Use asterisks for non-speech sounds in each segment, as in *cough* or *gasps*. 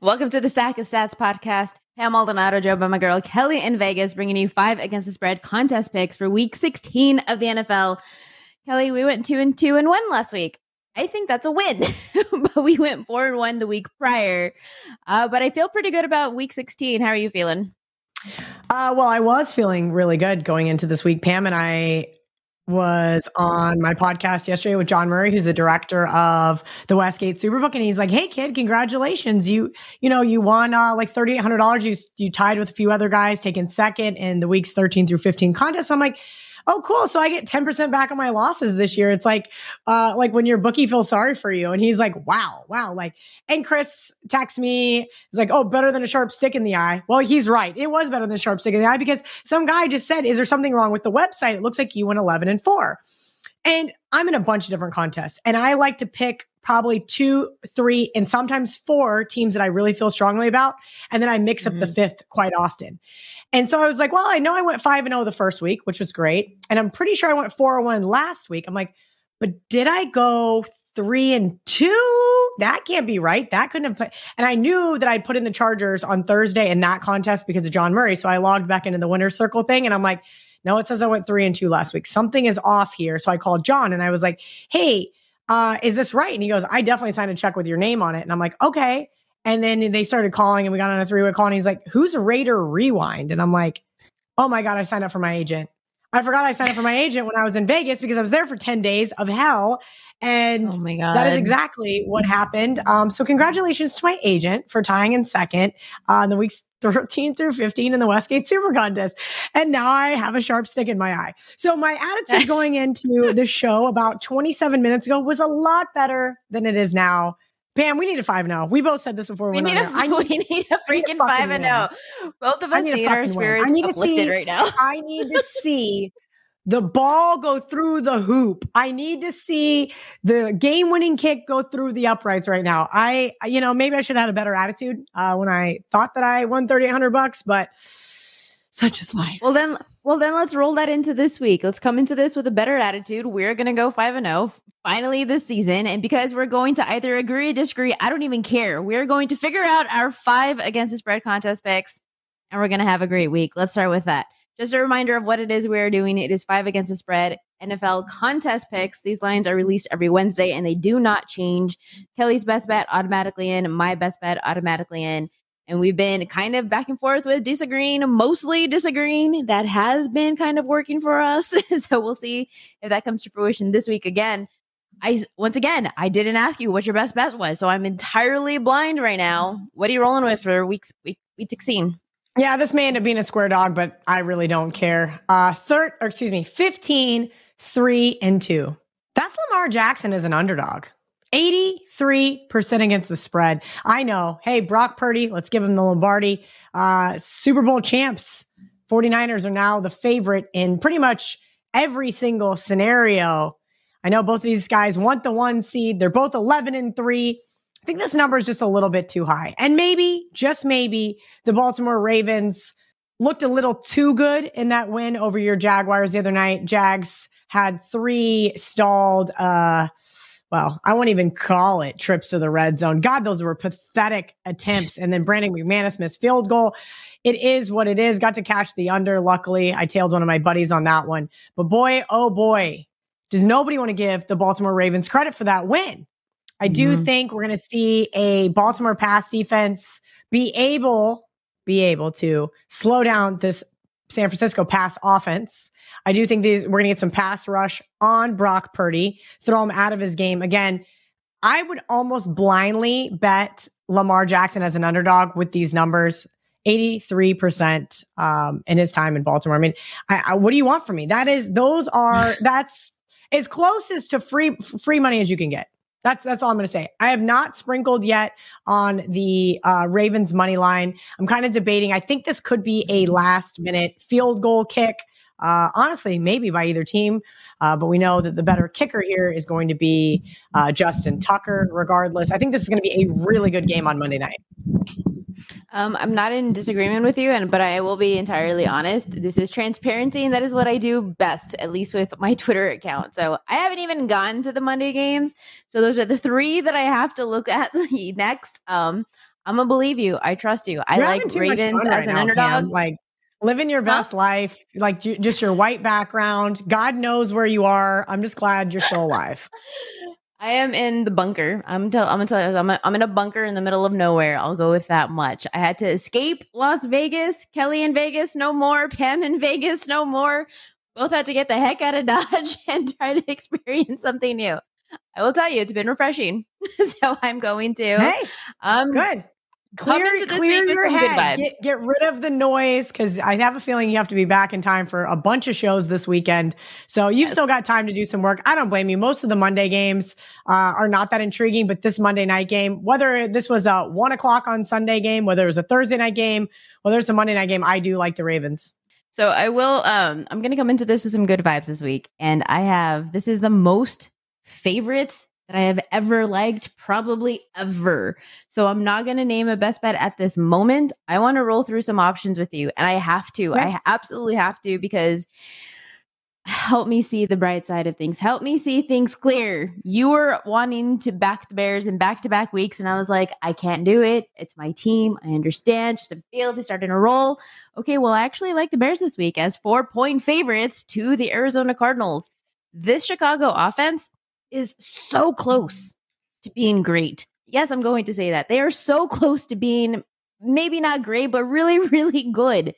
Welcome to the Stack of Stats podcast. Pam Maldonado, Joe by my girl Kelly in Vegas, bringing you five against the spread contest picks for week 16 of the NFL. Kelly, we went two and two and one last week. I think that's a win, *laughs* but we went four and one the week prior. Uh, but I feel pretty good about week 16. How are you feeling? Uh, well, I was feeling really good going into this week. Pam and I was on my podcast yesterday with John Murray, who's the director of the Westgate Superbook, and he's like, "Hey, kid, congratulations! You, you know, you won uh, like thirty eight hundred dollars. You you tied with a few other guys, taking second in the weeks thirteen through fifteen contest." I'm like, oh, cool. So I get 10% back on my losses this year. It's like, uh, like when your bookie feels sorry for you. And he's like, wow, wow. Like, and Chris texts me, he's like, oh, better than a sharp stick in the eye. Well, he's right. It was better than a sharp stick in the eye because some guy just said, is there something wrong with the website? It looks like you went 11 and four. And I'm in a bunch of different contests and I like to pick probably two, three, and sometimes four teams that I really feel strongly about. And then I mix mm-hmm. up the mm-hmm. fifth quite often. And so I was like, well, I know I went 5 and 0 the first week, which was great. And I'm pretty sure I went 4 and 1 last week. I'm like, but did I go 3 and 2? That can't be right. That couldn't have put. And I knew that I'd put in the Chargers on Thursday in that contest because of John Murray. So I logged back into the winner's circle thing and I'm like, no, it says I went 3 and 2 last week. Something is off here. So I called John and I was like, hey, uh, is this right? And he goes, I definitely signed a check with your name on it. And I'm like, okay. And then they started calling and we got on a three way call and he's like, who's Raider Rewind? And I'm like, oh my God, I signed up for my agent. I forgot I signed up for my agent when I was in Vegas because I was there for 10 days of hell. And oh my God. that is exactly what happened. Um, so congratulations to my agent for tying in second on uh, the weeks 13 through 15 in the Westgate Super Contest. And now I have a sharp stick in my eye. So my attitude *laughs* going into the show about 27 minutes ago was a lot better than it is now. Pam, we need a five and zero. We both said this before. We, we need a *laughs* I need, we need a freaking five and oh. zero. Both of us need, need our spirits I need to see, right now. I need to see the ball go through the hoop. I need to see the game winning kick go through the uprights right now. I, you know, maybe I should have had a better attitude uh, when I thought that I won thirty eight hundred bucks, but such is life. Well then, well then, let's roll that into this week. Let's come into this with a better attitude. We're gonna go five and zero finally this season, and because we're going to either agree or disagree, I don't even care. We're going to figure out our five against the spread contest picks, and we're gonna have a great week. Let's start with that. Just a reminder of what it is we are doing. It is five against the spread NFL contest picks. These lines are released every Wednesday and they do not change. Kelly's best bet automatically in, my best bet automatically in. And we've been kind of back and forth with disagreeing, mostly disagreeing. That has been kind of working for us. *laughs* so we'll see if that comes to fruition this week again. I once again, I didn't ask you what your best bet was, so I'm entirely blind right now. What are you rolling with for week week week 16? Yeah, this may end up being a square dog, but I really don't care. Uh third or excuse me, 15, 3, and 2. That's Lamar Jackson as an underdog. 83% against the spread. I know. Hey, Brock Purdy, let's give him the Lombardi. Uh, Super Bowl champs, 49ers are now the favorite in pretty much every single scenario. I know both of these guys want the one seed. They're both 11 and 3. I think this number is just a little bit too high. And maybe, just maybe, the Baltimore Ravens looked a little too good in that win over your Jaguars the other night. Jags had three stalled uh well, I won't even call it trips to the red zone. God, those were pathetic attempts. And then Brandon McManus missed field goal. It is what it is. Got to cash the under. Luckily, I tailed one of my buddies on that one. But boy, oh boy, does nobody want to give the Baltimore Ravens credit for that win. I do mm-hmm. think we're going to see a Baltimore pass defense be able be able to slow down this San Francisco pass offense. I do think these we're going to get some pass rush on Brock Purdy, throw him out of his game again. I would almost blindly bet Lamar Jackson as an underdog with these numbers. 83% um, in his time in Baltimore. I mean, I, I, what do you want from me? That is, those are, *laughs* that's as close as to free, free money as you can get. That's that's all I'm going to say. I have not sprinkled yet on the uh, Ravens money line. I'm kind of debating. I think this could be a last minute field goal kick. Uh, honestly, maybe by either team. Uh, but we know that the better kicker here is going to be uh, Justin Tucker, regardless. I think this is going to be a really good game on Monday night. Um, I'm not in disagreement with you, and but I will be entirely honest. This is transparency, and that is what I do best, at least with my *laughs* Twitter account. So I haven't even gotten to the Monday games. So those are the three that I have to look at *laughs* next. Um, I'm gonna believe you. I trust you. I You're like having too much Ravens fun as right an now, underdog. Pam. Like living your best life, like you, just your white background. God knows where you are. I'm just glad you're still alive. *laughs* I am in the bunker. I'm tell I'm gonna tell you, I'm, a, I'm in a bunker in the middle of nowhere. I'll go with that much. I had to escape Las Vegas, Kelly in Vegas, no more, Pam in Vegas, no more. Both had to get the heck out of *laughs* Dodge and try to experience something new. I will tell you, it's been refreshing. *laughs* so I'm going to. Hey, um, good. Clear, into this clear your head. vibes. Get, get rid of the noise because I have a feeling you have to be back in time for a bunch of shows this weekend. So you've Yes. still got time to do some work. I don't blame you. Most of the Monday games uh, are not that intriguing, but this Monday night game, whether this was a one o'clock on Sunday game, whether it was a Thursday night game, whether it's a Monday night game, I do like the Ravens. So I will um I'm going to come into this with some good vibes this week and I have this is the most favorites that I have ever liked probably ever. So I'm not going to name a best bet at this moment. I want to roll through some options with you and I have to. I absolutely have to because help me see the bright side of things. Help me see things clear. You were wanting to back the Bears in back to back weeks, and I was like, I can't do it. It's my team. I understand. Just a field to start in a roll. Okay, well, I actually like the Bears this week as four point favorites to the Arizona Cardinals. This Chicago offense is so close to being great. Yes, I'm going to say that. They are so close to being maybe not great, but really, *laughs* really good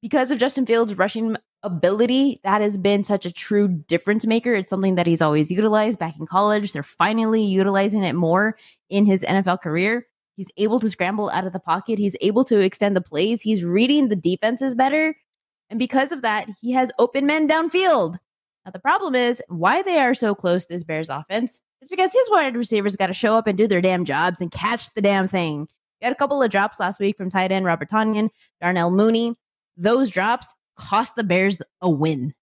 because of Justin Fields' rushing ability. That has been such a true difference maker. It's something that he's always utilized back in college. They're finally utilizing it more in his NFL career. He's able to scramble out of the pocket. He's able to extend the plays. He's reading the defenses better. And because of that, he has open men downfield. Now, the problem is why they are so close, to this Bears offense, is because his wide receivers got to show up and do their damn jobs and catch the damn thing. We had a couple of drops last week from tight end Robert Tonyan, Darnell Mooney. Those drops cost the Bears a win.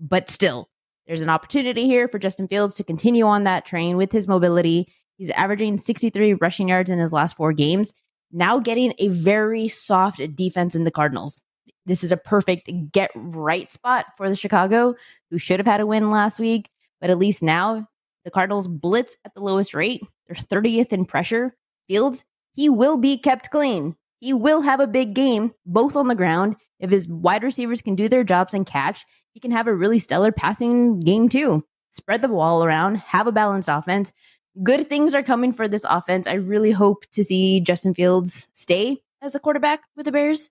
But still, there's an opportunity here for Justin Fields to continue on that train with his mobility. He's averaging 63 rushing yards in his last four games, now getting a very soft defense in the Cardinals. This is a perfect get right spot for the Chicago, who should have had a win last week, but at least now the Cardinals blitz at the lowest rate. They're 30th in pressure. Fields, he will be kept clean. He will have a big game, both on the ground. If his wide receivers can do their jobs and catch, he can have a really stellar passing game too. Spread the ball around, have a balanced offense. Good things are coming for this offense. I really hope to see Justin Fields stay as the quarterback with the Bears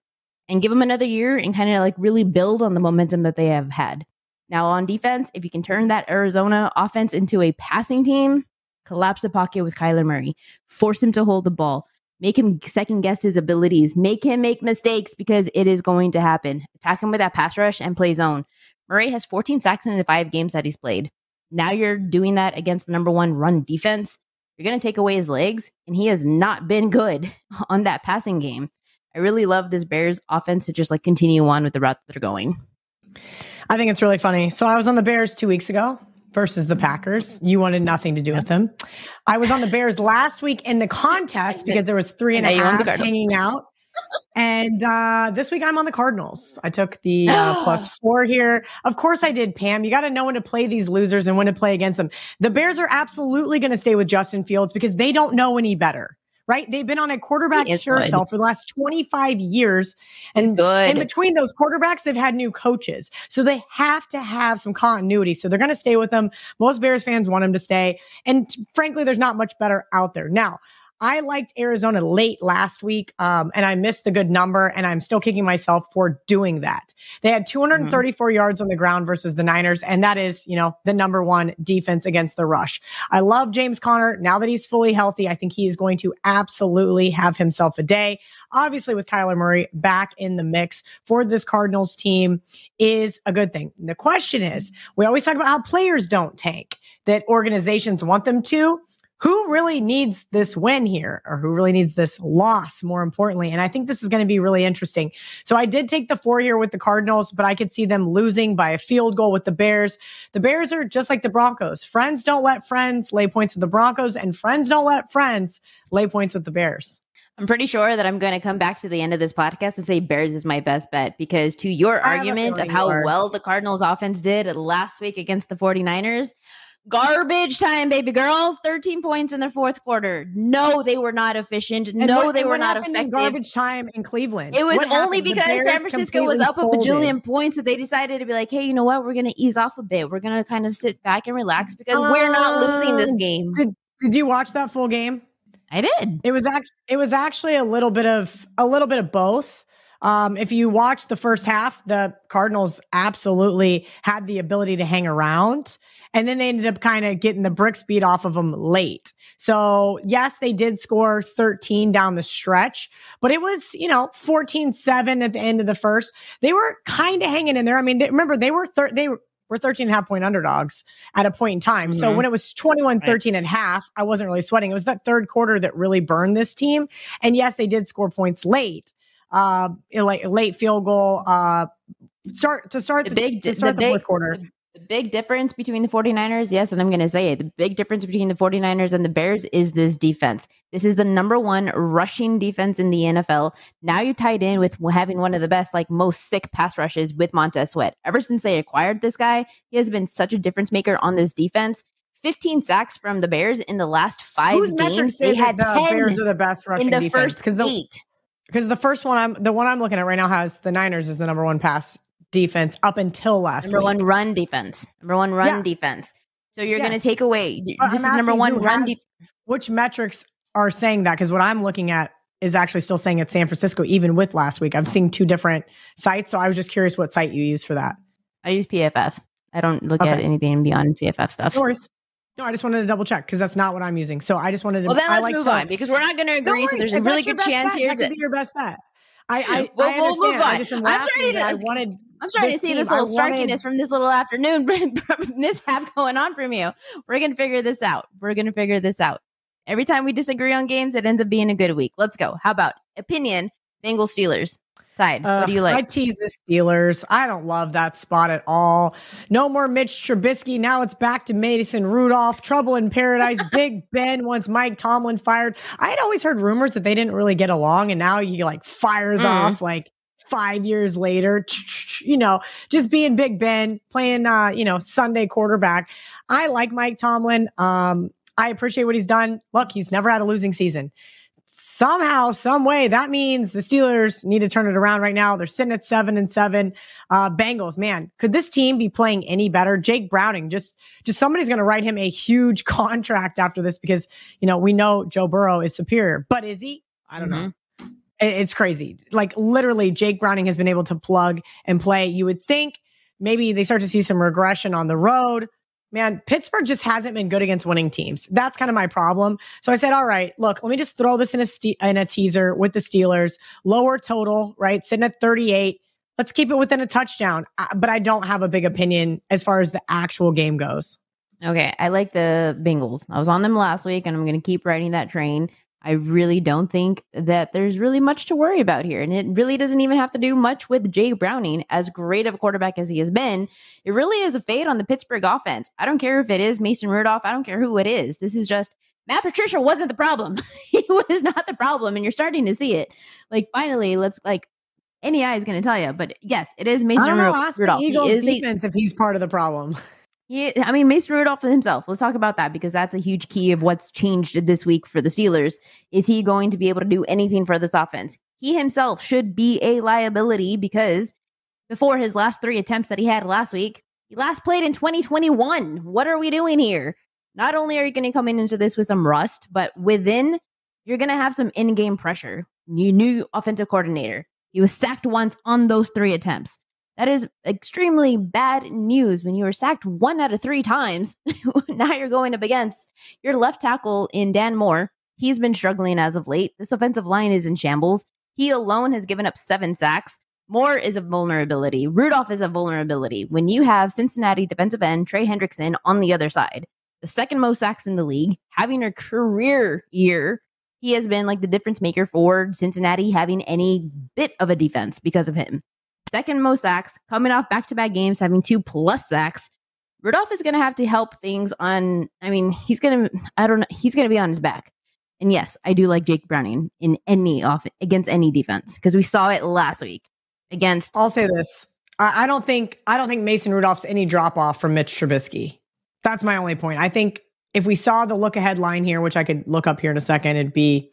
and give him another year and kind of like really build on the momentum that they have had. Now, on defense, if you can turn that Arizona offense into a passing team, collapse the pocket with Kyler Murray, force him to hold the ball, make him second guess his abilities, make him make mistakes because it is going to happen. Attack him with that pass rush and play zone. Murray has 14 sacks in the five games that he's played. Now you're doing that against the number one run defense. You're going to take away his legs, and he has not been good *laughs* on that passing game. I really love this Bears offense to just like continue on with the route that they're going. I think it's really funny. So I was on the Bears two weeks ago versus the Packers. You wanted nothing to do with them. I was on the Bears last week in the contest because there was three and And now you own the half hanging out. And uh, this week I'm on the Cardinals. I took the uh, *gasps* plus four here. Of course I did, Pam. You got to know when to play these losers and when to play against them. The Bears are absolutely going to stay with Justin Fields because they don't know any better. Right? They've been on a quarterback carousel good. for the last 25 years. And in between those quarterbacks, they've had new coaches. So they have to have some continuity. So they're going to stay with them. Most Bears fans want him to stay. And frankly, there's not much better out there. Now, I liked Arizona late last week, um, and I missed the good number, and I'm still kicking myself for doing that. They had 234 yards on the ground versus the Niners, and that is, you know, the number one defense against the rush. I love James Conner. Now that he's fully healthy, I think he is going to absolutely have himself a day. Obviously, with Kyler Murray back in the mix for this Cardinals team is a good thing. The question is, we always talk about how players don't tank, that organizations want them to who really needs this win here or who really needs this loss more importantly? And i think this is going to be really interesting. So i did take the four here with the cardinals but i could see them losing by a field goal with the bears. The bears are just like the broncos. Friends don't let friends lay points with the broncos and friends don't let friends lay points with the bears. I'm pretty sure that I'm going to come back to the end of this podcast and say Bears is my best bet because to your I argument of how well the Cardinals offense did last week against the 49ers, Garbage time, baby girl. 13 points in the fourth quarter. No, they were not efficient. And no, what- they were not effective. garbage time in Cleveland. It was What only happened? Because San Francisco was up a bajillion points that they decided to be like, hey, you know what? We're going to ease off a bit. We're going to kind of sit back and relax because we're not losing this Um, game. Did Did you watch that full game? I did. It was actually it was actually a little bit of a little bit of both. Um, if you watch the first half, the Cardinals absolutely had the ability to hang around, and then they ended up kind of getting the bricks beat off of them late. So yes, they did score 13 down the stretch, but it was you know 14-7 at the end of the first. They were kind of hanging in there. I mean, they, remember they were thir- they were. Were 13 and a half point underdogs at a point in time. So Mhm. when it was 21 13 and a half, I wasn't really sweating. It was that third quarter that really burned this team. And yes, they did score points late. Uh, like late field goal, uh, start to start The the, big, to start the the, big, fourth quarter. The- big difference between the 49ers, yes, and I'm going to say it, the big difference between the 49ers and the Bears is this defense. This is the number one rushing defense in the NFL. Now you're tied in with having one of the best, like most sick pass rushes with Montez Sweat. Ever since they acquired this guy, he has been such a difference maker on this defense. 15 sacks from the Bears in the last five Whose games. They had the 10 Bears are the best rushing in the defense? first the eight. because the first one I'm the one I'm looking at right now has the Niners is the number one pass defense up until last week. Number week. one run defense. Number one run Yeah. defense. So you're going to take away. This I'm is number one run has-. Which metrics are saying that? Because what I'm looking at is actually still saying it's San Francisco, even with last week. I'm seeing two different sites, so I was just curious what site you use for that. I use PFF. I don't look at anything beyond PFF stuff. No worries. No, I just wanted to double check because that's not what I'm using. So I just wanted to. Well, then let's like move to, on because we're not going to No agree. so there's a really good chance bet, here that that could be your best bet. I, I, We'll- I we'll move I on. just am I'm laughing starting that I to- wanted. I'm this to see team, this I little wanted- from this little afternoon *laughs* mishap going on from you. We're going to figure this out. We're going to figure this out. Every time we disagree on games, it ends up being a good week. Let's go. How about opinion? Bengals Steelers side. what do you Uh, I tease the Steelers. I don't love that spot at all. No more Mitch Trubisky. Now it's back to Mason Rudolph. Trouble in paradise. *laughs* Big Ben wants Mike Tomlin fired. I had always heard rumors that they didn't really get along, and now he like fires Mm. off like five years later. You know, just being Big Ben, playing uh, you know, Sunday quarterback. I like Mike Tomlin. Um, I appreciate what he's done. Look, he's never had a losing season somehow, some way, that means the Steelers need to turn it around right now. They're sitting at seven and seven. Uh, Bengals, man, could this team be playing any better? Jake Browning, just, just somebody's going to write him a huge *laughs* contract after this because, you know, we know Joe Burrow is superior, but is he? I don't know. It's crazy. Like literally, Jake Browning has been able to plug and play. You would think maybe they start to see some regression on the road. Man, Pittsburgh just hasn't been good against winning teams. That's kind of my problem. So I said, all right, look, let me just throw this in a in a teaser with the Steelers. Lower total, right? Sitting at 38. Let's keep it within a touchdown. Uh, but I don't have a big opinion as far as the actual game goes. Okay, I like the Bengals. I was on them last week, and I'm going to keep riding that train. I really don't think that there's really much to worry about here, and it really doesn't even have to do much with Jay Browning. As great of a quarterback as he has been, it really is a fade on the Pittsburgh offense. I don't care if it is Mason Rudolph. I don't care who it is. This is just Matt Patricia wasn't the problem. *laughs* he was not the problem, and you're starting to see it. Like finally, let's like any eye is going to tell you. But yes, it is Mason I don't know. Rudolph. the He Eagles is a defense if he's part of the problem. *laughs* yeah, I mean Mason Rudolph himself. Let's talk about that because that's a huge key of what's changed this week for the Steelers. Is he going to be able to do anything for this offense? He himself should be a liability because before his last three attempts that he had last week, he last played in 2021. What are we doing here? Not only are you going to come in into this with some rust, but within you're going to have some in-game pressure. You new offensive coordinator. He was sacked once on those three attempts. That is extremely bad news when you were sacked one out of three times. *laughs* now you're going up against your left tackle in Dan Moore. He's been struggling as of late. This offensive line is in shambles. He alone has given up seven sacks. Moore is a vulnerability. Rudolph is a vulnerability. When you have Cincinnati defensive end Trey Hendrickson on the other side, the second most sacks in the league, having a career year, he has been like the difference maker for Cincinnati having any bit of a defense because of him second most sacks, coming off back to back games, having two plus sacks. Rudolph is going to have to help things on. I mean, he's going to, I don't know, he's going to be on his back. And yes, I do like Jake Browning in any off against any defense because we saw it last week against. I'll say this. I, I don't think I don't think Mason Rudolph's any drop off from Mitch Trubisky. That's my only point. I think if we saw the look ahead line here, which I could look up here in a second, it'd be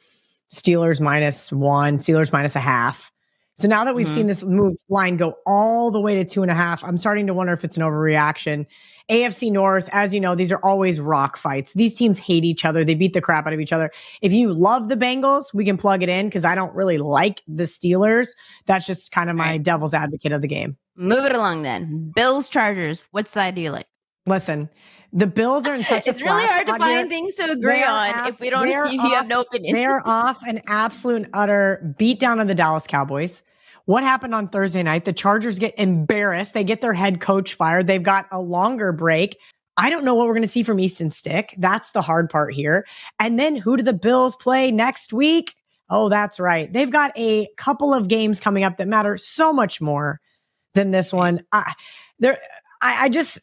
Steelers minus one, Steelers minus a half. So now that we've mm-hmm. seen this move line go all the way to two and a half, I'm starting to wonder if it's an overreaction. AFC North, as you know, these are always rock fights. These teams hate each other. They beat the crap out of each other. If you love the Bengals, we can plug it in because I don't really like the Steelers. That's just kind of my right. devil's advocate of the game. Move it along then. Bills, Chargers. What side do you like? Listen, the Bills are in such a it's really hard to find things to agree on off, if we don't if *laughs* you off, have no opinion. They're off an absolute utter beatdown of the Dallas Cowboys. What happened on Thursday night? The Chargers get embarrassed. They get their head coach fired. They've got a longer break. I don't know what we're going to see from Easton Stick. That's the hard part here. And then who do the Bills play next week? Oh, that's right. They've got a couple of games coming up that matter so much more than this one. I, there, I, I just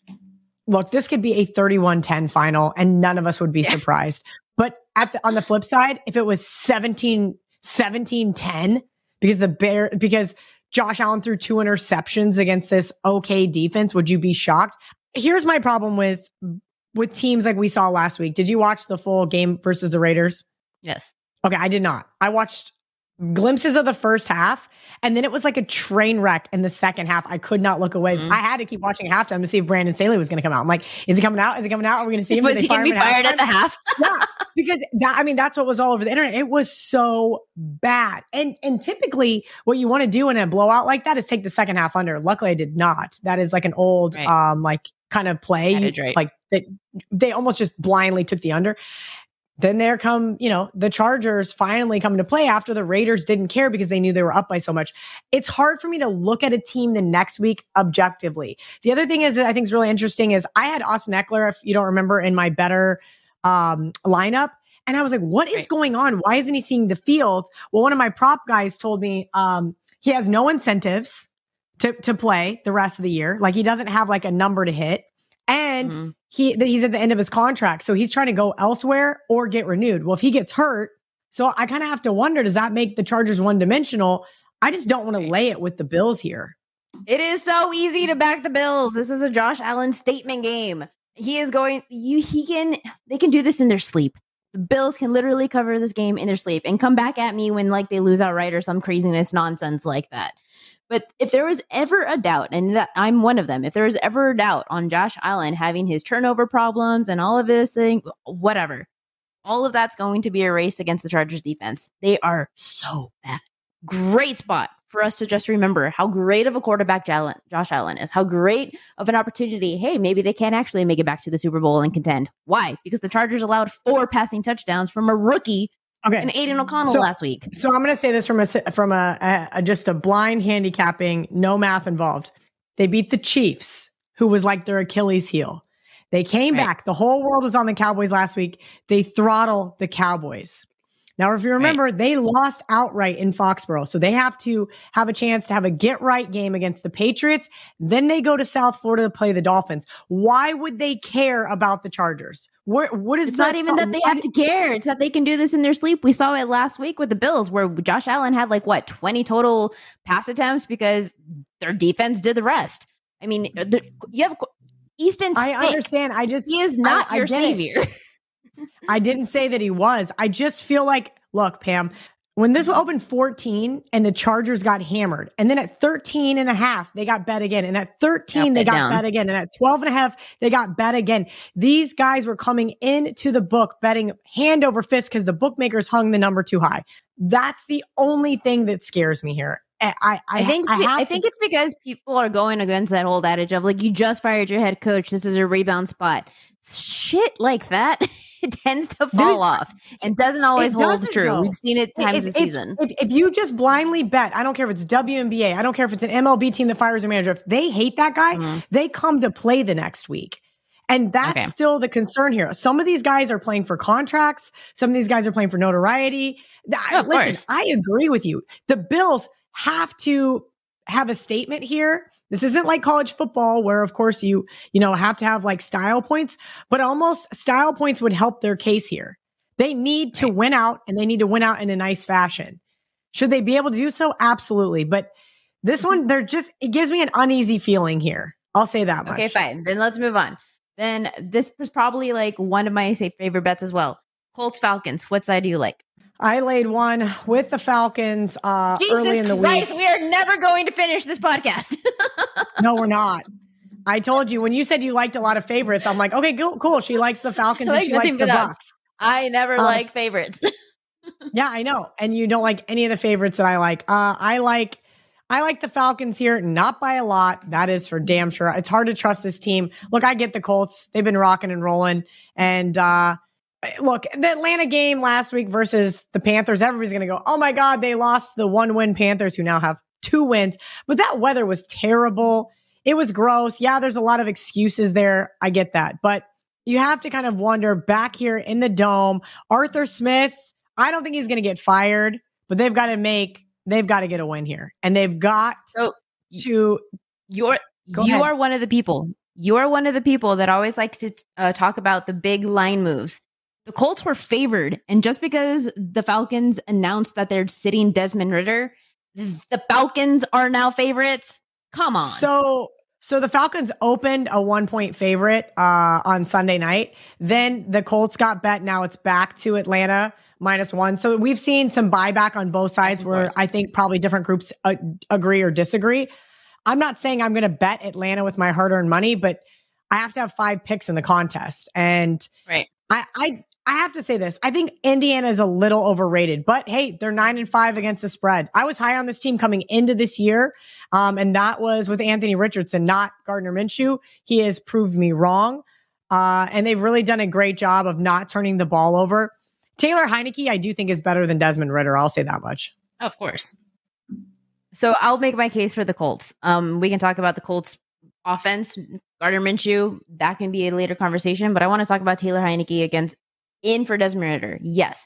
look, this could be a 31 10 final and none of us would be yeah. surprised. But at the, on the flip side, if it was 17 17 10, because the bear, because Josh Allen threw two interceptions against this okay defense, would you be shocked? Here's my problem with, with teams like we saw last week. Did you watch the full game versus the Raiders? Yes. Okay. I did not. I watched glimpses of the first half and then it was like a train wreck in the second half. I could not look away. Mm-hmm. I had to keep watching halftime to see if Brandon Staley was going to come out. I'm like, is he coming out? Is he coming out? Are we going to see him? Was he going to be fired at the half? *laughs* yeah, because that, I mean, that's what was all over the internet. It was so bad. And and typically, what you want to do in a blowout like that is take the second half under. Luckily, I did not. That is like an old, right. um, like kind of play. right. Like that, they almost just blindly took the under. Then there come, you know, the Chargers finally come to play after the Raiders didn't care because they knew they were up by so much. It's hard for me to look at a team the next week objectively. The other thing is that I think is really interesting is I had Austin Ekeler, if you don't remember, in my better um, lineup. And I was like, what is going on? Why isn't he seeing the field? Well, one of my prop guys told me um, he has no incentives to, to play the rest of the year. Like he doesn't have like a number to hit. And mm-hmm. He he's at the end of his contract. So he's trying to go elsewhere or get renewed. Well, if he gets hurt, so I kind of have to wonder does that make the Chargers one dimensional? I just don't want to lay it with the Bills here. It is so easy to back the Bills. This is a Josh Allen statement game. He is going you he can they can do this in their sleep. The Bills can literally cover this game in their sleep and come back at me when like they lose outright or some craziness nonsense like that. But if there was ever a doubt, and that I'm one of them, if there was ever a doubt on Josh Allen having his turnover problems and all of this thing, whatever, all of that's going to be erased against the Chargers defense. They are so bad. Great spot for us to just remember how great of a quarterback Josh Allen is, how great of an opportunity. Hey, maybe they can actually make it back to the Super Bowl and contend. Why? Because the Chargers allowed four passing touchdowns from a rookie Okay. And Aidan O'Connell so, last week. So I'm going to say this from a from a, a, a, just a blind handicapping, no math involved. They beat the Chiefs, who was like their Achilles heel. They came right. back. The whole world was on the Cowboys last week. They throttle the Cowboys. Now, if you remember, right. they lost outright in Foxborough. So they have to have a chance to have a get right game against the Patriots. Then they go to South Florida to play the Dolphins. Why would they care about the Chargers? Where, what is it's not even that they have to care. It's that they can do this in their sleep. We saw it last week with the Bills, where Josh Allen had like what, 20 total pass attempts because their defense did the rest. I mean, the, you have Easton. I understand. I just he is not I, your I savior. *laughs* I didn't say that he was. I just feel like, look, Pam, when this mm-hmm. opened 14 and the Chargers got hammered, and then at 13 and a half, they got bet again. And at 13, they got down. bet again. And at 12 and a half, they got bet again. These guys were coming into the book betting hand over fist because the bookmakers hung the number too high. That's the only thing that scares me here. I, I, I think I, I think it's because people are going against that old adage of like you just fired your head coach. This is a rebound spot. Shit like that *laughs* it tends to fall There's, off and doesn't always hold true. Though. We've seen it times this season. If, if, you just blindly bet, I don't care if it's WNBA, I don't care if it's an MLB team that fires a manager. If they hate that guy, mm-hmm. they come to play the next week. And that's okay. still the concern here. Some of these guys are playing for contracts. Some of these guys are playing for notoriety. Listen, course. I agree with you. The Bills have to have a statement here this isn't like college football where of course you, you know, have to have like style points, but almost style points would help their case here. They need to win out and they need to win out in a nice fashion. Should they be able to do so? Absolutely. But this one, mm-hmm. they're just, it gives me an uneasy feeling here. I'll say that much. Okay, fine. Then let's move on. then this was probably like one of my favorite bets as well. Colts Falcons. What side do you like? I laid one with the Falcons uh, early in the Christ, week. we are never going to finish this podcast. *laughs* no, we're not. I told you when you said you liked a lot of favorites. I'm like, okay, cool. cool. She likes the Falcons I and she likes the. Bucks. I never Um, like favorites. *laughs* Yeah, I know. And you don't like any of the favorites that I like. Uh, I like I like the Falcons here, not by a lot. That is for damn sure. It's hard to trust this team. Look, I get the Colts. They've been rocking and rolling. And uh look, the Atlanta game last week versus the Panthers, everybody's gonna go, oh my God, they lost the one win Panthers who now have two wins. But that weather was terrible. It was gross. Yeah, there's a lot of excuses there. I get that. But you have to kind of wonder back here in the dome, Arthur Smith, I don't think he's going to get fired, but they've got to make, they've got to get a win here. And they've got So to, you're you ahead. are one of the people. You are one of the people that always likes to uh, talk about the big line moves. The Colts were favored, and just because the Falcons announced that they're sitting Desmond Ridder, the Falcons are now favorites. Come on. so, so the Falcons opened a one point favorite uh, on Sunday night. Then the Colts got bet. Now it's back to Atlanta minus one. So we've seen some buyback on both sides where. I think probably different groups uh, agree or disagree. I'm not saying I'm going to bet Atlanta with my hard earned money, but I have to have five picks in the contest. And right. I, I I have to say this. I think Indiana is a little overrated, but hey, they're nine and five against the spread. I was high on this team coming into this year, um, and that was with Anthony Richardson, not Gardner Minshew. He has proved me wrong, uh, and they've really done a great job of not turning the ball over. Taylor Heinicke, I do think is better than Desmond Ridder. I'll say that much. Of course. So I'll make my case for the Colts. Um, we can talk about the Colts offense, Gardner Minshew. That can be a later conversation, but I want to talk about Taylor Heinicke against in for Desmond Ridder. Yes.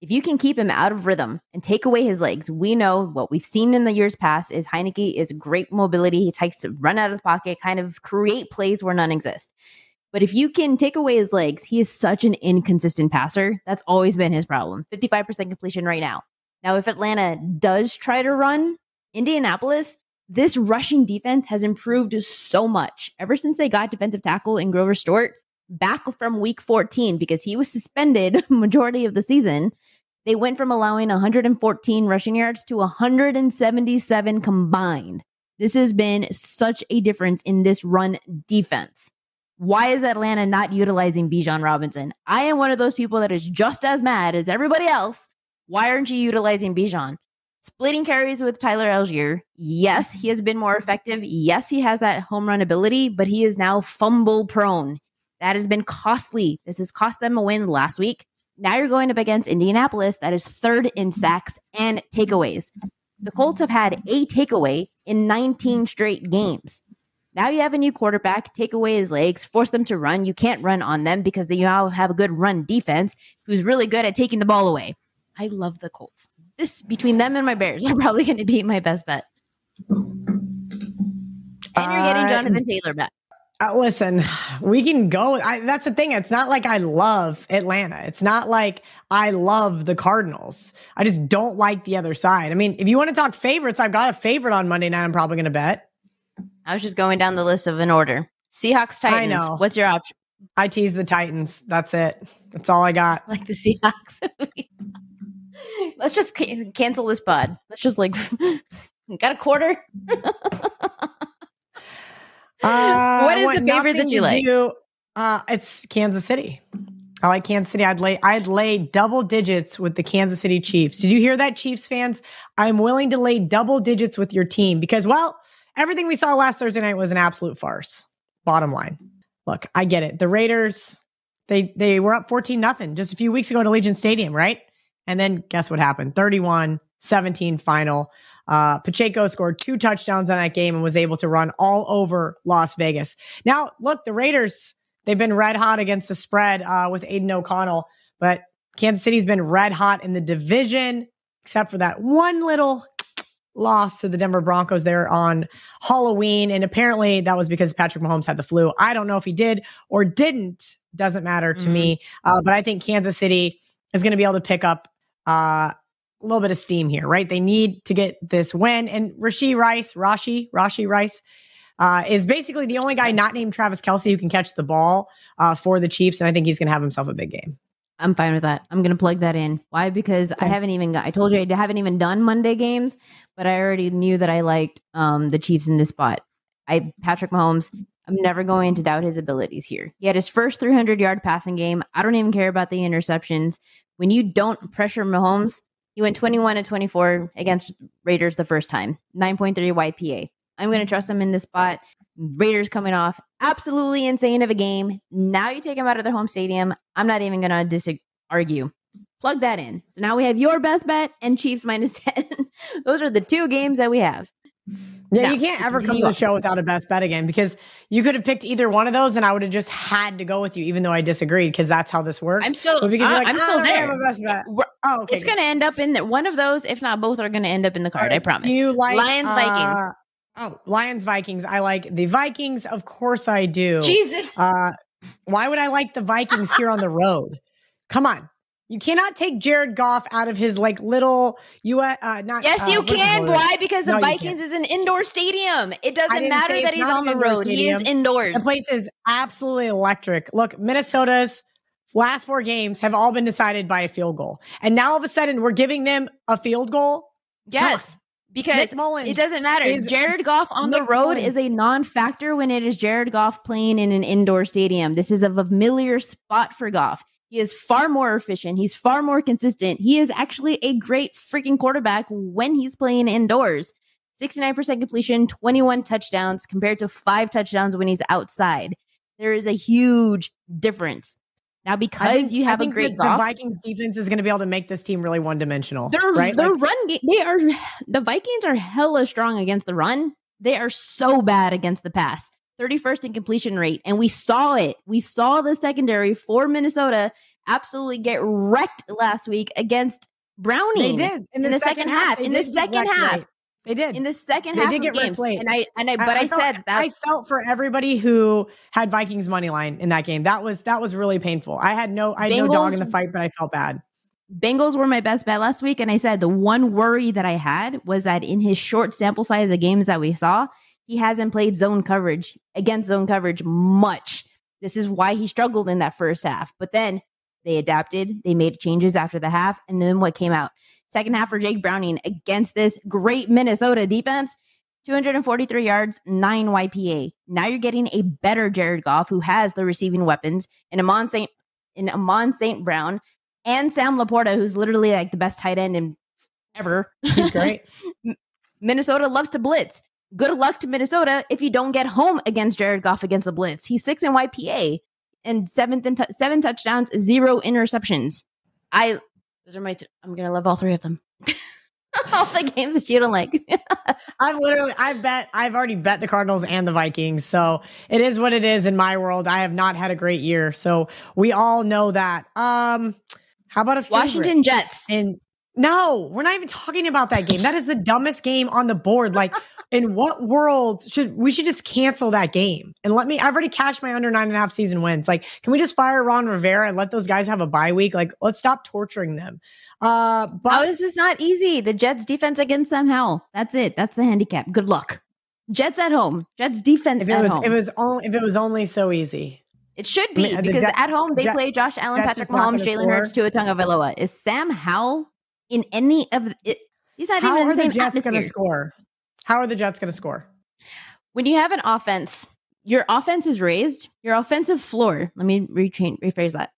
If you can keep him out of rhythm and take away his legs, we know what we've seen in the years past is Heinicke is great mobility. He takes to run out of the pocket, kind of create plays where none exist. But if you can take away his legs, he is such an inconsistent passer. That's always been his problem. 55% completion right now. Now, if Atlanta does try to run Indianapolis, this rushing defense has improved so much ever since they got defensive tackle in Grover Stewart back from week 14 because he was suspended *laughs* majority of the season. They went from allowing 114 rushing yards to 177 combined. This has been such a difference in this run defense. Why is Atlanta not utilizing Bijan Robinson? I am one of those people that is just as mad as everybody else. Why aren't you utilizing Bijan? Splitting carries with Tyler Allgeier. Yes, he has been more effective. Yes, he has that home run ability, but he is now fumble prone. That has been costly. This has cost them a win last week. Now you're going up against Indianapolis, that is third in sacks and takeaways. The Colts have had a takeaway in 19 straight games. Now you have a new quarterback, take away his legs, force them to run. You can't run on them because they now have a good run defense who's really good at taking the ball away. I love the Colts. This between them and my Bears are *laughs* probably going to be my best bet. And you're getting Jonathan Taylor back. Uh, listen, we can go. I, that's the thing. It's not like I love Atlanta. It's not like I love the Cardinals. I just don't like the other side. I mean, if you want to talk favorites, I've got a favorite on Monday night. I'm probably going to bet. I was just going down the list of an order. Seahawks Titans. know. What's your option? I tease the Titans. That's it. That's all I got. Like the Seahawks. *laughs* Let's just ca- cancel this pod. Let's just like *laughs* got a quarter. *laughs* Uh, What I the favorite that you like? do- uh, it's Kansas City. I like Kansas City. I'd lay I'd lay double digits with the Kansas City Chiefs. Did you hear that, Chiefs fans? I'm willing to lay double digits with your team because, well, everything we saw last Thursday night was an absolute farce. Bottom line. Look, I get it. The Raiders, they they were up 14 nothing just a few weeks ago at Allegiant Stadium, right? And then guess what happened? 31 17 final. Uh, Pacheco scored two touchdowns on that game and was able to run all over Las Vegas. Now, look, the Raiders, they've been red hot against the spread uh, with Aidan O'Connell, but Kansas City's been red hot in the division, except for that one little loss to the Denver Broncos there on Halloween. And apparently that was because Patrick Mahomes had the flu. I don't know if he did or didn't, doesn't matter to Mhm. me. Uh, but I think Kansas City is going to be able to pick up uh, a little bit of steam here, right? They need to get this win. And Rashee Rice, Rashee, Rashee Rice, uh, is basically the only guy not named Travis Kelce who can catch the ball uh, for the Chiefs. And I think he's going to have himself a big game. I'm fine with that. I'm going to plug that in. Why? Because okay. I haven't even got, I told you I haven't even done Monday games, but I already knew that I liked um, the Chiefs in this spot. I, Patrick Mahomes, I'm never going to doubt his abilities here. He had his first 300 yard passing game. I don't even care about the interceptions. When you don't pressure Mahomes, he went 21 to 24 against Raiders the first time, 9.3 YPA. I'm going to trust him in this spot. Raiders coming off absolutely insane of a game. Now you take them out of their home stadium. I'm not even going to disargue. Plug that in. So now we have your best bet and Chiefs minus *laughs* 10. Those are the two games that we have. Yeah, you can't ever come to the show without a best bet again because you could have picked either one of those and I would have just had to go with you, even though I disagreed because that's how this works. I'm still, because uh, like, I'm still there. Have a best bet. Oh, okay, it's going to end up in that one of those, if not both, are going to end up in the card. Right. I promise. You like Lions uh, Vikings? Oh, Lions Vikings. I like the Vikings. Of course, I do. Jesus. Uh, why would I like the Vikings here on the road? Come on. You cannot take Jared Goff out of his like little you uh not Yes, uh, you can. Why? Because the no, Vikings is an indoor stadium. It doesn't matter that he's on the road. Stadium. He is indoors. The place is absolutely electric. Look, Minnesota's last four games have all been decided by a field goal. And now all of a sudden we're giving them a field goal. Yes. Because it doesn't matter. Jared Goff on Nick the road is a non-factor when it is Jared Goff playing in an indoor stadium. This is a familiar spot for Goff. He is far more efficient. He's far more consistent. He is actually a great freaking quarterback when he's playing indoors. 69% completion, 21 touchdowns compared to five touchdowns when he's outside. There is a huge difference. Now, because think, you have a great the, the Vikings defense is going to be able to make this team really one dimensional. Their, right? their like, run game, they are *sighs* the Vikings are hella strong against the run. They are so bad against the pass. 31st in completion rate. And we saw it. We saw the secondary for Minnesota absolutely get wrecked last week against Browning. They did in the, in the second, second, half. In the second half. They did in the second they half did get games. Late. And I and I but I, I, felt, said that I felt for everybody who had Vikings money line in that game. That was that was really painful. I had no I had Bengals, no dog in the fight, but I felt bad. Bengals were my best bet last week, and I said the one worry that I had was that in his short sample size of games that we saw, he hasn't played zone coverage against zone coverage much. This is why he struggled in that first half. But then they adapted, they made changes after the half, and then what came out? Second half for Jake Browning against this great Minnesota defense. 243 yards, 9 YPA. Now you're getting a better Jared Goff who has the receiving weapons in Amon St. in Amon St. Brown and Sam LaPorta, who's literally like the best tight end in ever. He's great. *laughs* Minnesota loves to blitz good luck to Minnesota if you don't get home against Jared Goff against the Blitz. He's six in YPA and seventh and t- seven touchdowns, zero interceptions. I those are my. i t- I'm gonna love all three of them. *laughs* all the games that you don't like. *laughs* I've literally, I've bet, I've already bet the Cardinals and the Vikings. So it is what it is in my world. I have not had a great year, so we all know that. Um, how about a Washington Jets? And no, we're not even talking about that game. That is the dumbest game on the board. Like in what world should we should just cancel that game and let me I've already cashed my under nine and a half season wins. Like, can we just fire Ron Rivera and let those guys have a bye week? Like, let's stop torturing them. Uh but How is this is not easy? The Jets defense against Sam Howell. That's it. That's the handicap. Good luck. Jets at home. Jets defense if it was, home. It was only if it was only so easy. It should be I mean, because at home they play Josh Allen, Patrick Mahomes, Jalen Hurts, Tua Tagovailoa. Is Sam Howell in any of it? He's not How even in the, the Jets going to score? How are the Jets going to score? When you have an offense, your offense is raised, your offensive floor, let me rephrase that.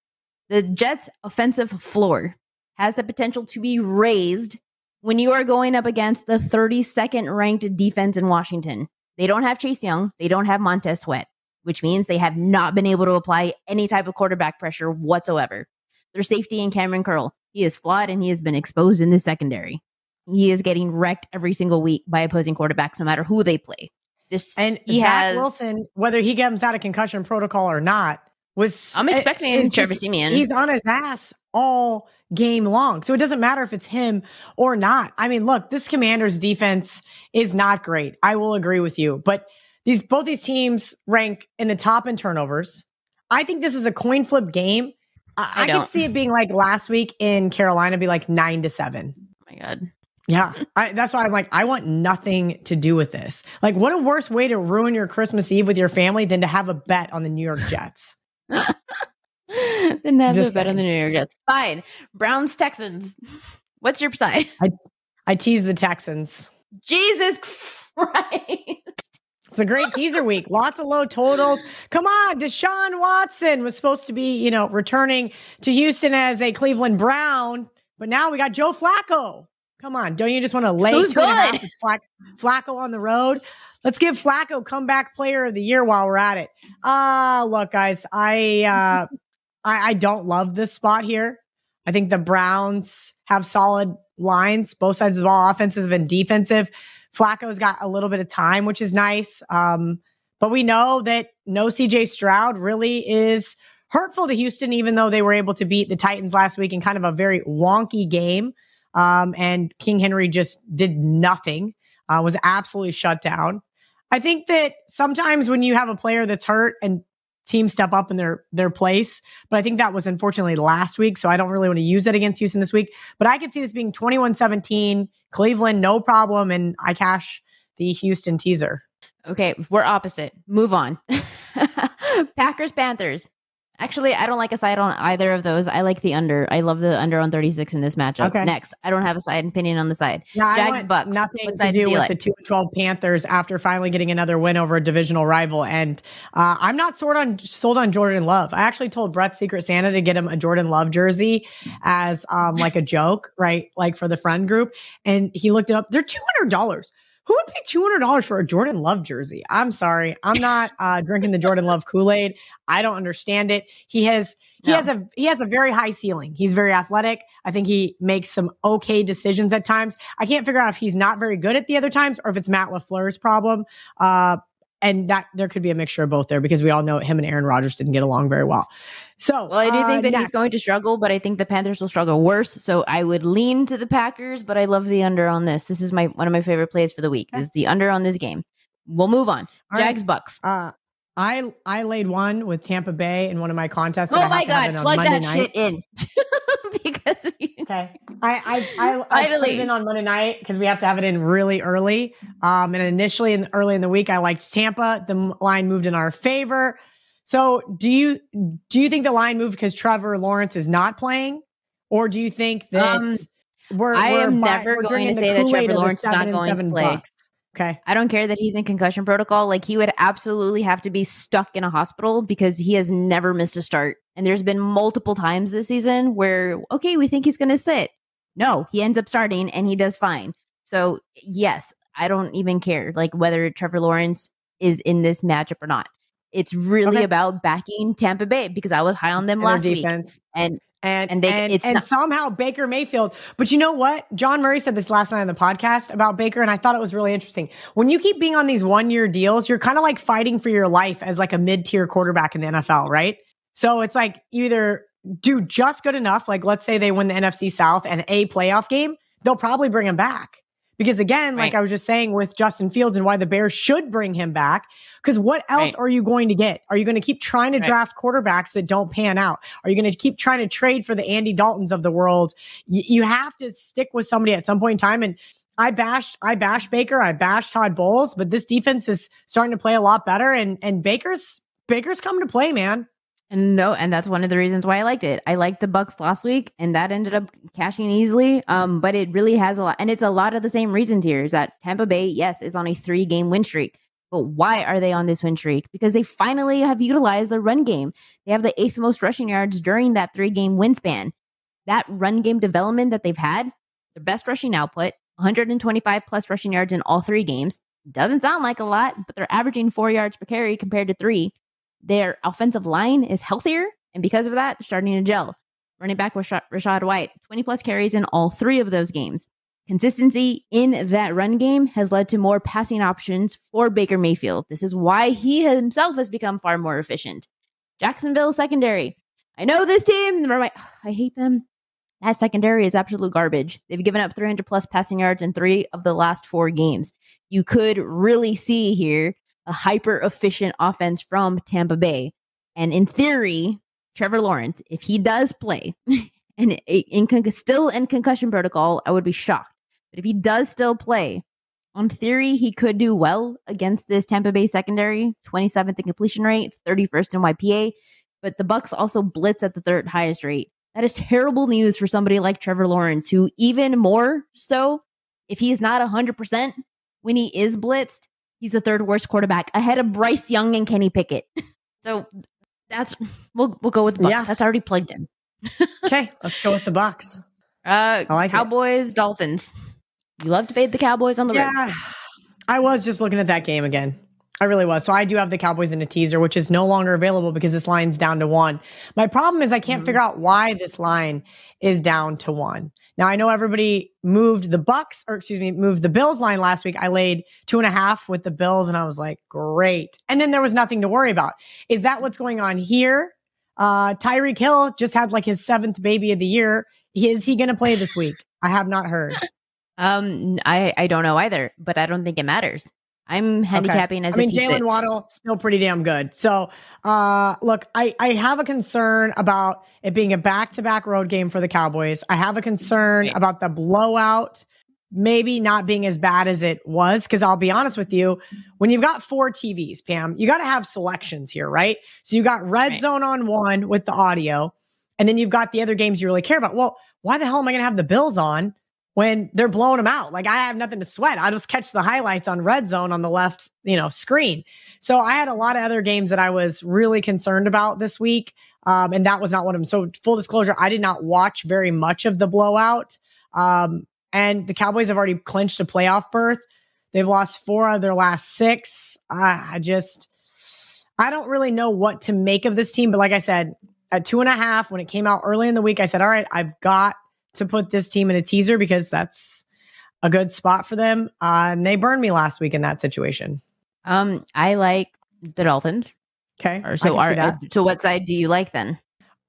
The Jets' offensive floor has the potential to be raised when you are going up against the 32nd ranked defense in Washington. They don't have Chase Young, they don't have Montez Sweat, which means they have not been able to apply any type of quarterback pressure whatsoever. Their safety in Kamren Curl, he is flawed and he has been exposed in the secondary. He is getting wrecked every single week by opposing quarterbacks, no matter who they play. This and he Zach has Wilson, whether he comes out of concussion protocol or not, was I'm eh, expecting it, Trevor Siemian. He's on his ass all game long. So it doesn't matter if it's him or not. I mean, look, this commander's defense is not great. I will agree with you. But these both these teams rank in the top in turnovers. I think this is a coin flip game. I, I, I can see it being like last week in Carolina, be like nine to seven. Oh my god. Yeah, *laughs* I, that's why I'm like, I want nothing to do with this. Like, what a worse way to ruin your Christmas Eve with your family than to have a bet on the New York Jets. *laughs* then have Just a bet saying. on the New York Jets. Fine. Browns Texans. *laughs* What's your side? I I tease the Texans. Jesus Christ. It's a great teaser week. Lots of low totals. Come on, Deshaun Watson was supposed to be, you know, returning to Houston as a Cleveland Brown, but now we got Joe Flacco. Come on, don't you just want to lay Who's good? Flac- Flacco on the road? Let's give Flacco comeback player of the year while we're at it. Uh look, guys, I uh I, I don't love this spot here. I think the Browns have solid lines, both sides of the ball, offensive and defensive. Flacco's got a little bit of time, which is nice. Um, but we know that no CJ Stroud really is hurtful to Houston, even though they were able to beat the Titans last week in kind of a very wonky game. Um, and King Henry just did nothing, uh, was absolutely shut down. I think that sometimes when you have a player that's hurt and teams step up in their their place. But I think that was unfortunately last week. So I don't really want to use that against Houston this week. But I could see this being 21-17, Cleveland, no problem. And I cash the Houston teaser. Okay, we're opposite. Move on. *laughs* Packers, Panthers. Actually, I don't like a side on either of those. I like the under. I love the under on 36 in this matchup. Okay. Next, I don't have a side opinion on the side. Yeah, Jags, Bucks. Nothing to do, do with like? the 2 12 Panthers after finally getting another win over a divisional rival. And uh, I'm not sold on sold on Jordan Love. I actually told Brett Secret Santa to get him a Jordan Love jersey as um, like a joke, right? Like for the friend group. And he looked it up. They're $200 who would pay $200 for a Jordan Love jersey? I'm sorry. I'm not uh, drinking the Jordan Love Kool-Aid. I don't understand it. He has he no. has a he has a very high ceiling. He's very athletic. I think he makes some okay decisions at times. I can't figure out if he's not very good at the other times or if it's Matt LaFleur's problem. Uh, and that there could be a mixture of both there because we all know him and Aaron Rodgers didn't get along very well. So, well, I do think uh, that next. he's going to struggle, but I think the Panthers will struggle worse. So I would lean to the Packers, but I love the under on this. This is my one of my favorite plays for the week. Is the under on this game. We'll move on. All Jags right. Bucks. Uh, I I laid one with Tampa Bay in one of my contests. Oh my god, plug that night. shit in. *laughs* *laughs* because okay, I I I, I put it in on Monday night because we have to have it in really early. Um, and initially in early in the week, I liked Tampa. The line moved in our favor. So do you do you think the line moved because Trevor Lawrence is not playing, or do you think that um, we're, I we're am by, never going to say that Trevor Lawrence is not going to play? Bucks? Okay. I don't care that he's in concussion protocol. Like he would absolutely have to be stuck in a hospital because he has never missed a start. And there's been multiple times this season where, okay, we think he's going to sit. No, he ends up starting and he does fine. So, yes, I don't even care like whether Trevor Lawrence is in this matchup or not. It's really okay. about backing Tampa Bay because I was high on them and last week. And and and, they, and, and not- somehow Baker Mayfield. But you know what? John Murray said this last night on the podcast about Baker, and I thought it was really interesting. When you keep being on these one year deals, you're kind of like fighting for your life as like a mid tier quarterback in the NFL, right? So it's like either do just good enough, like let's say they win the NFC South and a playoff game, they'll probably bring him back. Because again, right. like I was just saying with Justin Fields and why the Bears should bring him back. Because what else right. are you going to get? Are you going to keep trying to right. draft quarterbacks that don't pan out? Are you going to keep trying to trade for the Andy Daltons of the world? Y- you have to stick with somebody at some point in time. And I bash, I bash Baker, I bash Todd Bowles, but this defense is starting to play a lot better. And and Baker's Baker's coming to play, man. No, and that's one of the reasons why I liked it. I liked the Bucks last week, and that ended up cashing easily. Um, but it really has a lot, and it's a lot of the same reasons here. Is that Tampa Bay, yes, is on a three game win streak. But why are they on this win streak? Because they finally have utilized the run game. They have the eighth most rushing yards during that three game win span. That run game development that they've had, the best rushing output, 125 plus rushing yards in all three games. Doesn't sound like a lot, but they're averaging four yards per carry compared to three. Their offensive line is healthier, and because of that, they're starting to gel. Running back Rachaad, Rachaad White, 20 plus carries in all three of those games. Consistency in that run game has led to more passing options for Baker Mayfield. This is why he himself has become far more efficient. Jacksonville secondary. I know this team. I hate them. That secondary is absolute garbage. They've given up 300 plus passing yards in three of the last four games. You could really see here a hyper efficient offense from Tampa Bay. And in theory, Trevor Lawrence, if he does play and *laughs* in, in, still in concussion protocol, I would be shocked. But if he does still play, on theory, he could do well against this Tampa Bay secondary, 27th in completion rate, 31st in YPA. But the Bucks also blitz at the third highest rate. That is terrible news for somebody like Trevor Lawrence, who even more so, if he is not 100% when he is blitzed, he's the third worst quarterback ahead of Bryce Young and Kenny Pickett. So that's we'll we'll go with the Bucks. Yeah. That's already plugged in. *laughs* Okay, let's go with the Bucks. Uh, I like it. Cowboys, Dolphins. You love to fade the Cowboys on the road. I was just looking at that game again. I really was. So I do have the Cowboys in a teaser, which is no longer available because this line's down to one. My problem is I can't Mhm. figure out why this line is down to one. Now I know everybody moved the Bucks, or excuse me, moved the Bills line last week. I laid two and a half with the Bills, and I was like, great. And then there was nothing to worry about. Is that what's going on here? Uh Tyreek Hill just had like his seventh baby of the year. Is he going to play this week? I have not heard. *laughs* Um, I I don't know either, but I don't think it matters. I'm handicapping as I mean, Jalen. Waddle still pretty damn good. So, uh, look, I I have a concern about it being a back to back road game for the Cowboys. I have a concern Right. about the blowout maybe not being as bad as it was. Because I'll be honest with you, when you've got four TVs, Pam, you got to have selections here, right? So you got Red Right. Zone on one with the audio, and then you've got the other games you really care about. Well, why the hell am I going to have the Bills on? When they're blowing them out. Like I have nothing to sweat. I just catch the highlights on red zone on the left, you know, screen. So I had a lot of other games that I was really concerned about this week. Um, and that was not one of them. So full disclosure, I did not watch very much of the blowout. Um, and the Cowboys have already clinched a playoff berth. They've lost four of their last six. I I just, I don't really know what to make of this team. But like I said, at two and a half, when it came out early in the week, I said, all right, I've got to put this team in a teaser because that's a good spot for them. Uh, and they burned me last week in that situation. Um, I like the Dolphins. Okay. Or so, are, that. so what side do you like then?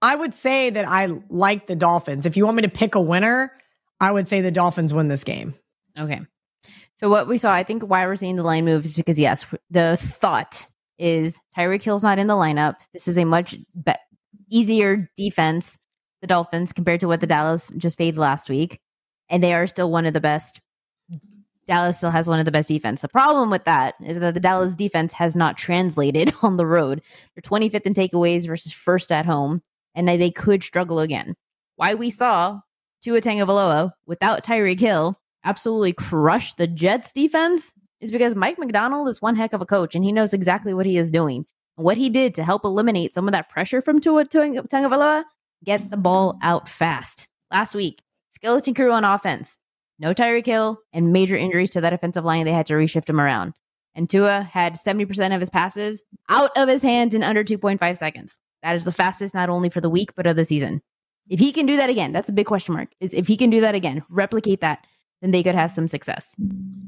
I would say that I like the Dolphins. If you want me to pick a winner, I would say the Dolphins win this game. Okay. So what we saw, I think why we're seeing the line move is because yes, the thought is Tyreek Hill's not in the lineup. This is a much be- easier defense, the Dolphins, compared to what the Dallas just faded last week. And they are still one of the best. Dallas still has one of the best defense. The problem with that is that the Dallas defense has not translated *laughs* on the road. They're 25th in takeaways versus first at home, and they could struggle again. Why we saw Tua Tagovailoa without Tyreek Hill absolutely crush the Jets defense is because Mike McDonald is one heck of a coach and he knows exactly what he is doing. What he did to help eliminate some of that pressure from Tua- Tagovailoa, get the ball out fast. Last week, skeleton crew on offense, no Tyreek Hill and major injuries to that offensive line. They had to reshift him around. And Tua had 70% of his passes out of his hands in under 2.5 seconds. That is the fastest not only for the week, but of the season. If he can do that again, that's a big question mark. Is if he can do that again, replicate that, then they could have some success.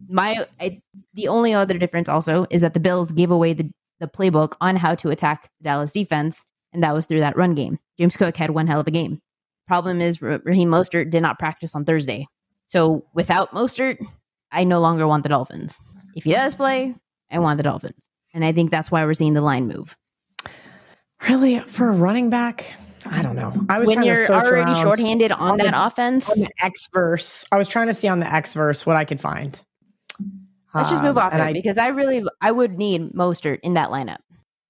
My I, the only other difference also is that the Bills gave away the the playbook on how to attack the Dallas defense, and that was through that run game. James Cook had one hell of a game. Problem is, Ra- Raheem Mostert did not practice on Thursday, so without Mostert, I no longer want the Dolphins. If he does play, I want the Dolphins, and I think that's why we're seeing the line move. Really, for a running back, I don't know. I was When trying to you're already shorthanded on, on the- that offense, on the X verse. I was trying to see on the X verse what I could find. Let's just move Um, off it I- because I really I would need Mostert in that lineup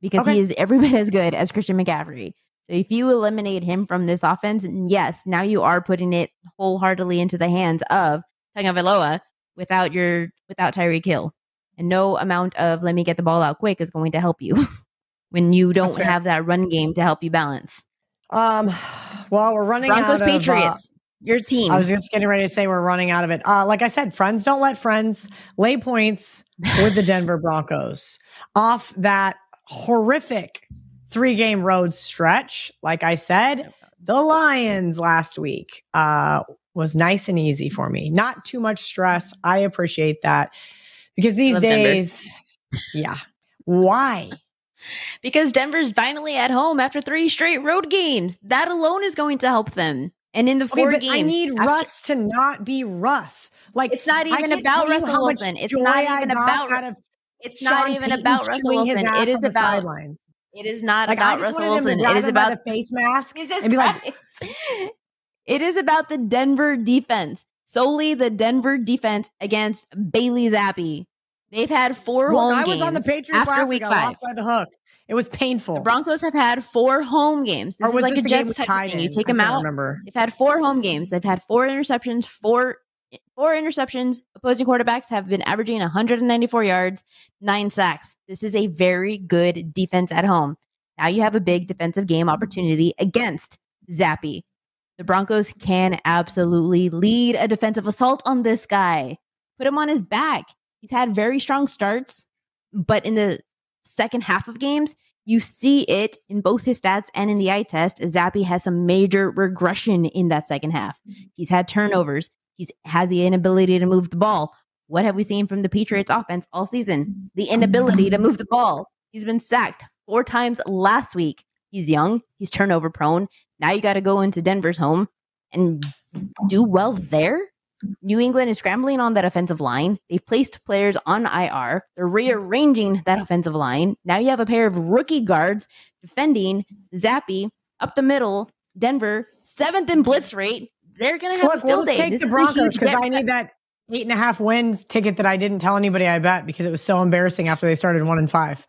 because Okay. he is every *laughs* bit as good as Christian McCaffrey. So if you eliminate him from this offense, yes, now you are putting it wholeheartedly into the hands of Tagovailoa without your without Tyreek Hill. And no amount of let me get the ball out quick is going to help you *laughs* when you don't have that run game to help you balance. Um, well, we're running Broncos out of, uh, Patriots, your team. I was just getting ready to say we're running out of it. Uh, like I said, friends don't let friends lay points with the *laughs* Denver Broncos off that horrific three game road stretch. Like I said, the Lions last week uh, was nice and easy for me. Not too much stress. I appreciate that because these days, yeah. Why? because Denver's finally at home after three straight road games. That alone is going to help them. And in the four but games, I need after- Russ to not be Russ. Like It's not even about Russell Wilson. It's not even about- out It's not Sean even Payton about Russell Wilson. It is about. sidelines. It is not Like about just Russell wanted him to Wilson. It is about the face mask Jesus and be like, *laughs* it is about the Denver defense. solely the Denver defense against Bailey Zappe. They've had four Look, home I games was on the Patriots after last week week. I five. lost by the hook. It was painful. The Broncos have had four home games. This or is like this a Jets type thing. You take I them out. Remember? They've had four home games. They've had four interceptions, four four interceptions. Opposing quarterbacks have been averaging 194 yards, nine sacks. This is a very good defense at home. Now you have a big defensive game opportunity against Zappe. The Broncos can absolutely lead a defensive assault on this guy. Put him on his back. He's had very strong starts, but in the second half of games, you see it in both his stats and in the eye test. Zappe has some major regression in that second half. Mm-hmm. He's had turnovers. He's has the inability to move the ball. What have we seen from the Patriots offense all season? The oh, inability to move the ball. He's been sacked four times last week. He's young. He's turnover prone. Now you got to go into Denver's home and do well there. New England is scrambling on that offensive line. They've placed players on IR. They're rearranging that offensive line. Now you have a pair of rookie guards defending Zappe up the middle. Denver, seventh in blitz rate. They're going to have Look, a we'll day. take This the Broncos because I need that eight and a half wins ticket that I didn't tell anybody I bet because it was so embarrassing after they started one and five.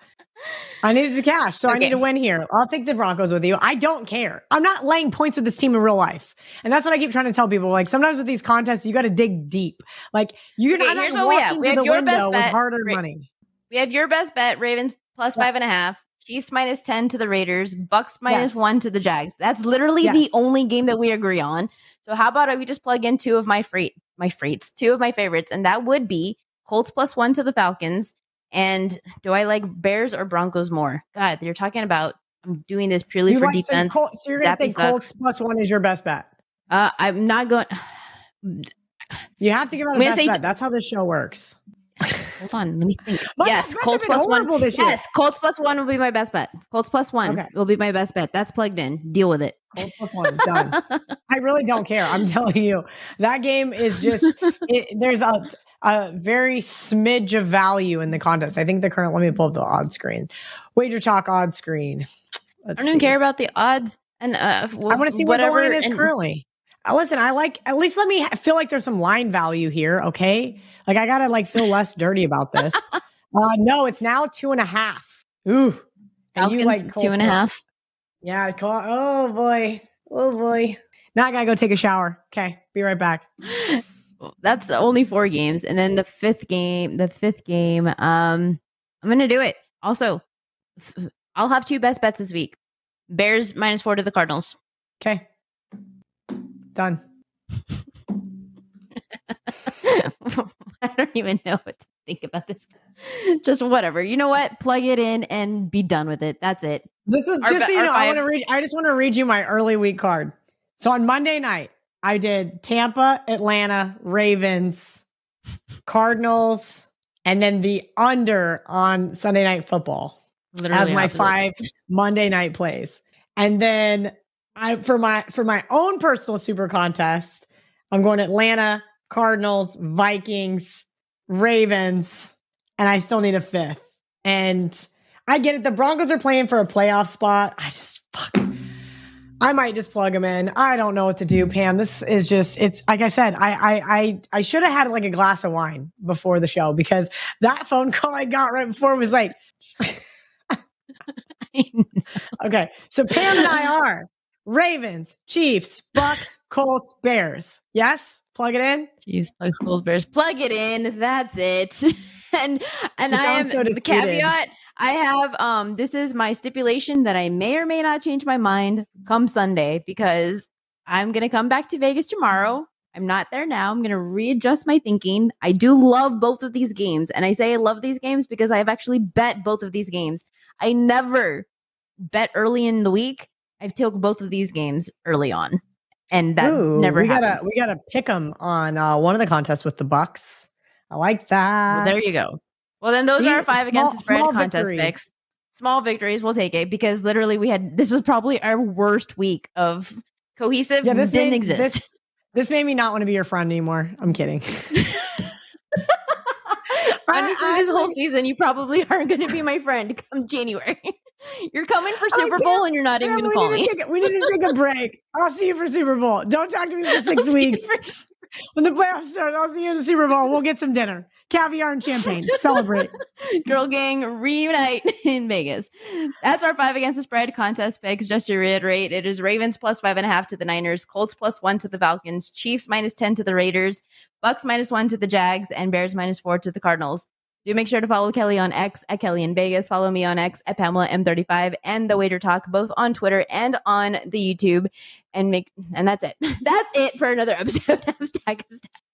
I needed to cash, so I need to win here. I'll take the Broncos with you. I don't care. I'm not laying points with this team in real life, and that's what I keep trying to tell people. Like sometimes with these contests, you got to dig deep. Like you're Okay, not walking we have. We to have the your window with hard-earned Ra- money. We have your best bet: Ravens plus Yeah. five and a half, Chiefs minus ten to the Raiders, Bucks minus Yes. one to the Jags. That's literally Yes. the only game that we agree on. So how about we just plug in two of my freight, my freights, two of my favorites, and that would be Colts plus one to the Falcons. And do I like Bears or Broncos more? God, you're talking about. I'm doing this purely You for like- defense. Col- so you're going to say. Colts plus one is your best bet. uh, I'm not going. *sighs* You have to give out a best say- bet. That's how this show works. *laughs* Hold on, let me think. Yes, Colts plus one. Yes, Colts plus one will be my best bet. Colts plus one Okay. will be my best bet. That's plugged in. Deal with it. Colts plus one done. *laughs* I really don't care. I'm telling you, that game is just. *laughs* It, there's a a very smidge of value in the contest. I think the current. Let me pull up the odds screen. Wager talk odds screen. I don't even care about the odds and uh, I want to see what the whatever line is and- currently. Uh, listen, I like at least let me feel like there's some line value here. Okay, like I gotta like feel less dirty about this. *laughs* uh, no, it's now two and a half. Ooh, and Falcons, you like two and a half. Yeah, call. Oh boy. Oh boy. Now I gotta go take a shower. Okay, be right back. That's only four games, and then the fifth game. The fifth game. Um, I'm gonna do it. Also, I'll have two best bets this week. Bears minus four to the Cardinals. Okay, done. *laughs* I don't even know what to think about this. Just whatever. You know what? Plug it in and be done with it. That's it. This is Our just so you know. I want to read. I just want to read you my early week card. So on Monday night, I did Tampa, Atlanta, Ravens, Cardinals, and then the under on Sunday Night Football. Literally as my opposite. five Monday night plays. And then I for my for my own personal super contest, I'm going Atlanta, Cardinals, Vikings, Ravens, and I still need a fifth. And I get it. The Broncos are playing for a playoff spot. I just fuck. I might just plug them in. I don't know what to do, Pam. This is just it's like I said, I I I, I should have had like a glass of wine before the show because that phone call I got right before was like *laughs* *laughs* Okay, so Pam and I are Ravens, Chiefs, Bucks, *laughs* Colts, Bears. Yes, plug it in. Jeez, plug Colts, bears. Plug it in. That's it. *laughs* and and I am so the defeated. caveat. I have um this is my stipulation that I may or may not change my mind come Sunday because I'm gonna come back to Vegas tomorrow. I'm not there now. I'm gonna readjust my thinking. I do love both of these games, and I say I love these games because I have actually bet both of these games. I never bet early in the week. I've took both of these games early on, and that Ooh, never we happened. gotta we gotta pick them on uh, one of the contests with the Bucks. I like that. Well, there you go. Well, then those See, are our five small- against the spread contest victories. picks. Small victories, we'll take it because literally we had this was probably our worst week of cohesive. Yeah, this didn't made, exist. This, this made me not want to be your friend anymore. I'm kidding. *laughs* *laughs* Honestly, this whole season you probably *laughs* aren't going to be my friend come January. You're coming for Super Bowl and you're not even going to we, call need me. to take, a- we need to take a break. I'll see you for Super Bowl. Don't talk to me for *laughs* I'll six weeks. for *laughs* when the playoffs start, I'll see you in the Super Bowl. We'll get some dinner, caviar and champagne. *laughs* Celebrate. Girl gang reunite in Vegas. That's our five against the spread contest picks. Just to reiterate, it is Ravens plus five and a half to the Niners, Colts plus one to the Falcons, Chiefs minus 10 to the Raiders, Bucks minus one to the Jags, and Bears minus four to the Cardinals. Do make sure to follow Kelly on X at Kelly in Vegas. Follow me on X at Pamela M35 and the Wager Talk, both on Twitter and on the YouTube. And make and that's it. *laughs* That's it for another episode of Stack of Stats.